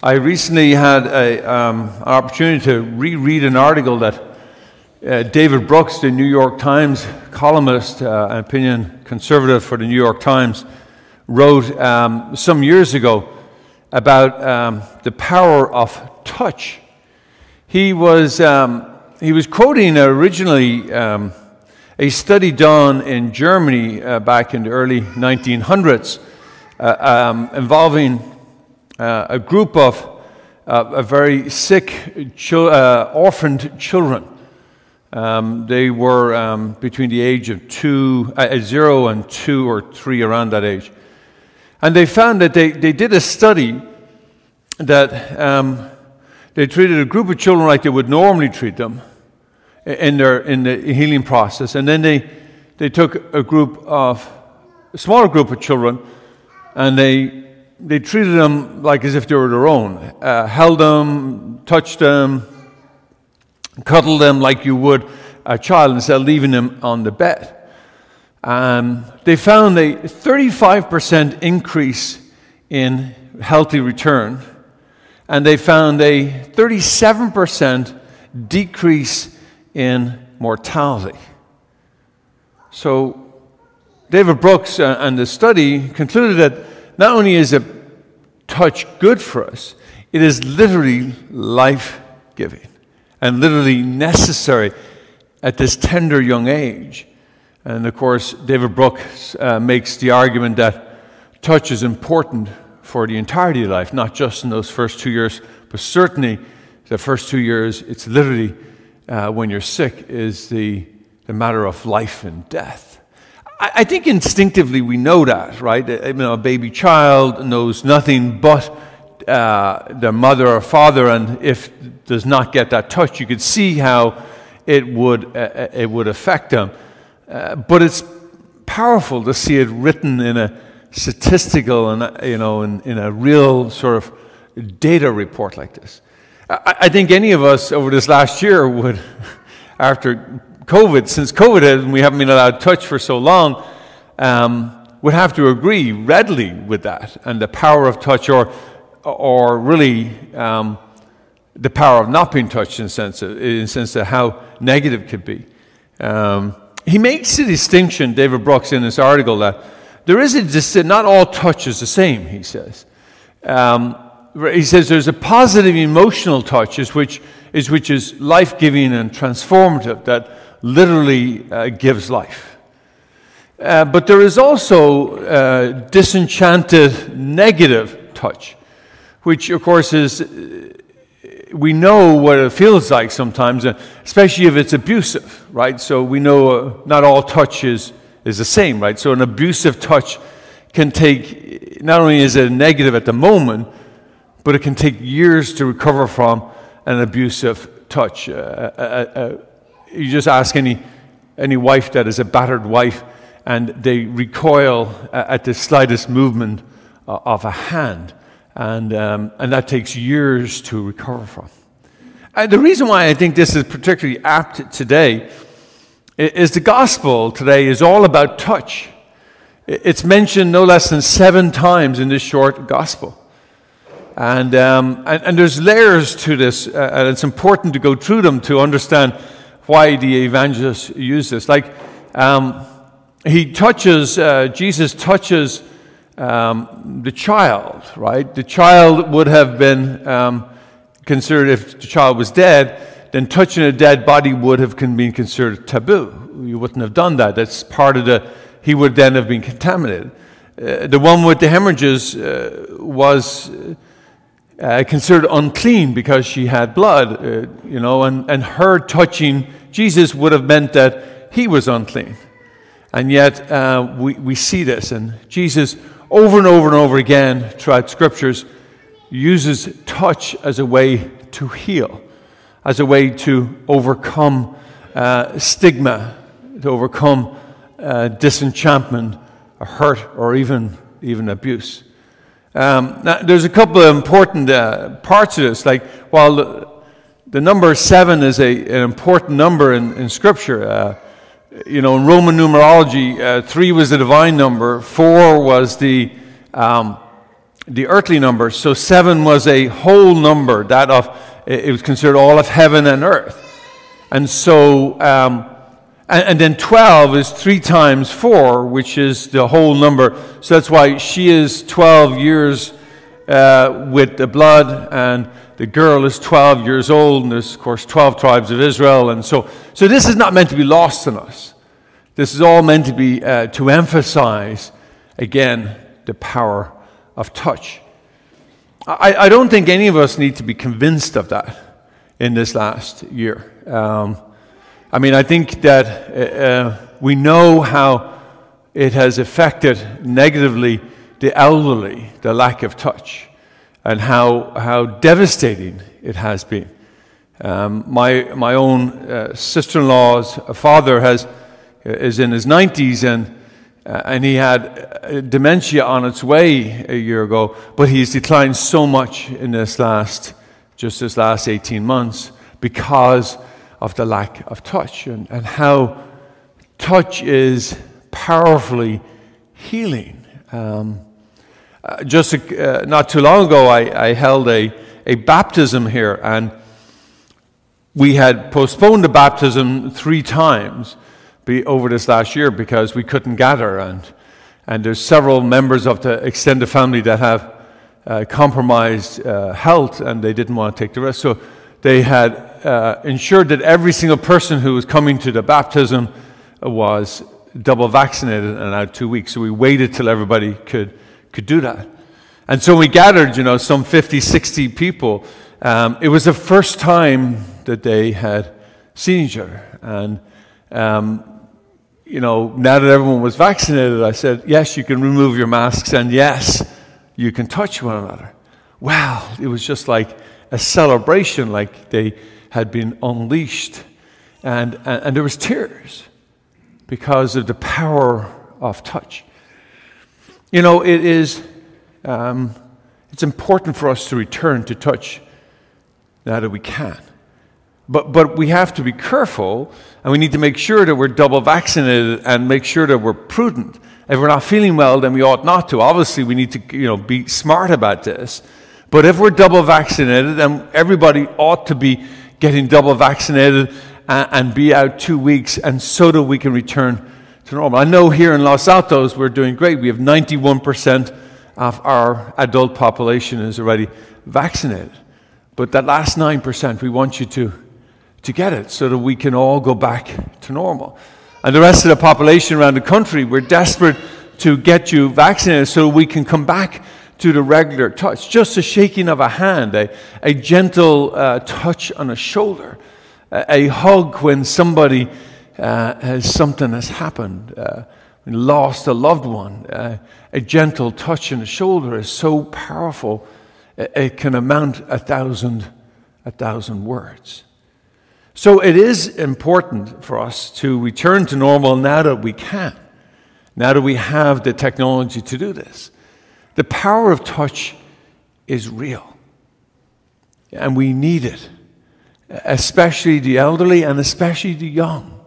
I recently had a, um, an opportunity to reread an article that uh, David Brooks, the New York Times columnist, uh, opinion conservative for the New York Times, wrote um, some years ago about um, the power of touch. He was, um, he was quoting originally um, a study done in Germany uh, back in the early 1900s uh, um, involving uh, a group of uh, very sick, uh, orphaned children. Um, they were um, between the age of two, uh, zero and two or three, around that age. And they found that they, they did a study that um, they treated a group of children like they would normally treat them in, their, in the healing process. And then they, they took a group of, a smaller group of children, and they they treated them like as if they were their own, uh, held them, touched them, cuddled them like you would a child instead of leaving them on the bed. Um, they found a 35% increase in healthy return, and they found a 37% decrease in mortality. So, David Brooks uh, and the study concluded that not only is a touch good for us, it is literally life giving and literally necessary at this tender young age. And of course, David Brooks uh, makes the argument that touch is important for the entirety of life, not just in those first two years, but certainly the first two years, it's literally uh, when you're sick, is the, the matter of life and death. I, think instinctively we know that, right? Know, a baby child knows nothing but uh, their mother or father, and if does not get that touch, you could see how it would uh, uh, it would affect them. Uh, but it's powerful to see it written in a statistical and uh, you know in, in a real sort of data report like this. I, I think any of us over this last year would, after COVID, since COVID and we haven't been allowed to touch for so long, um, would have to agree readily with that and the power of touch, or, or really um, the power of not being touched in sense of, in sense of how negative it could be. Um, he makes a distinction, David Brooks, in this article that there is a distinction, not all touch is the same, he says. Um, he says there's a positive emotional touch, is which is, which is life giving and transformative, that literally uh, gives life. Uh, but there is also uh, disenchanted negative touch, which, of course, is uh, we know what it feels like sometimes, uh, especially if it's abusive, right? So we know uh, not all touch is, is the same, right? So an abusive touch can take, not only is it negative at the moment, but it can take years to recover from an abusive touch. You just ask any, any wife that is a battered wife, and they recoil at the slightest movement uh, of a hand. And, um, and that takes years to recover from. And the reason why I think this is particularly apt today is the gospel today is all about touch. It's mentioned no less than seven times in this short gospel. And, um, and, and, there's layers to this, uh, and it's important to go through them to understand why the evangelists use this. Like, um, he touches, uh, Jesus touches um, the child, right? The child would have been um, considered, if the child was dead, then touching a dead body would have been considered taboo. You wouldn't have done that. That's part of the, he would then have been contaminated. Uh, the one with the hemorrhages uh, was uh, considered unclean because she had blood, uh, you know, and, and her touching Jesus would have meant that he was unclean. And yet uh, we, we see this, and Jesus, over and over and over again throughout scriptures, uses touch as a way to heal, as a way to overcome uh, stigma, to overcome uh, disenchantment, hurt, or even, even abuse. Um, now, there's a couple of important uh, parts of this. Like, while the, the number seven is a, an important number in, in Scripture, uh, you know, in Roman numerology, uh, three was the divine number, four was the, um, the earthly number. So seven was a whole number, that of, it was considered all of heaven and earth. And so, um, and, then 12 is three times four, which is the whole number. So that's why she is 12 years uh, with the blood, and the girl is 12 years old, and there's, of course, 12 tribes of Israel. And so, so this is not meant to be lost on us. This is all meant to be uh, to emphasize, again, the power of touch. I, I, don't think any of us need to be convinced of that in this last year. Um, I mean, I think that uh, uh, we know how it has affected negatively the elderly, the lack of touch, and how, how devastating it has been. Um, my, my own uh, sister in law's father has, is in his 90s, and uh, and he had uh, dementia on its way a year ago, but he's declined so much in this last, just this last 18 months because of the lack of touch and, and how touch is powerfully healing. Um, uh, just uh, not too long ago, I, I held a, a baptism here, and we had postponed the baptism three times be over this last year because we couldn't gather, and and there's several members of the extended family that have uh, compromised uh, health, and they didn't want to take the risk. So they had uh, ensured that every single person who was coming to the baptism was double vaccinated and out two weeks. So we waited till everybody could could do that. And so we gathered, you know, some 50, 60 people. Um, it was the first time that they had seen each other. And um, you know, now that everyone was vaccinated, I said, yes, you can remove your masks, and yes, you can touch one another. Wow, it was just like a celebration, like they had been unleashed. And, and, and there was tears because of the power of touch. You know, it is, um, it's important for us to return to touch now that we can. But, but we have to be careful and we need to make sure that we're double vaccinated and make sure that we're prudent. If we're not feeling well, then we ought not to. Obviously, we need to you know, be smart about this. But if we're double vaccinated, then everybody ought to be getting double vaccinated and, and be out two weeks, and so that we can return to normal. I know here in Los Altos we're doing great. We have 91% of our adult population is already vaccinated. But that last 9%, we want you to to get it so that we can all go back to normal. And the rest of the population around the country, we're desperate to get you vaccinated so we can come back to the regular touch. Just a shaking of a hand, a, a gentle uh, touch on a shoulder, a, a hug when somebody uh, has something has happened, uh, lost a loved one. Uh, a gentle touch on the shoulder is so powerful, it, it can amount a thousand, a thousand words. So it is important for us to return to normal now that we can, now that we have the technology to do this. The power of touch is real, and we need it, especially the elderly and especially the young.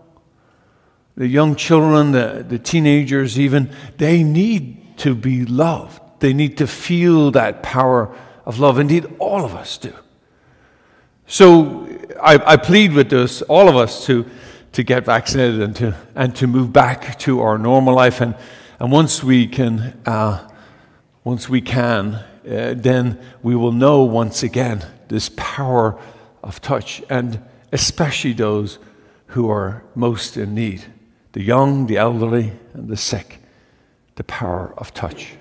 The young children, the, the teenagers, even, they need to be loved. They need to feel that power of love. Indeed, all of us do. So I, I plead with us, all of us, to, to get vaccinated and to, and to move back to our normal life. And, and once we can, uh, once we can, uh, then we will know once again this power of touch, and especially those who are most in need the young, the elderly, and the sick. The power of touch.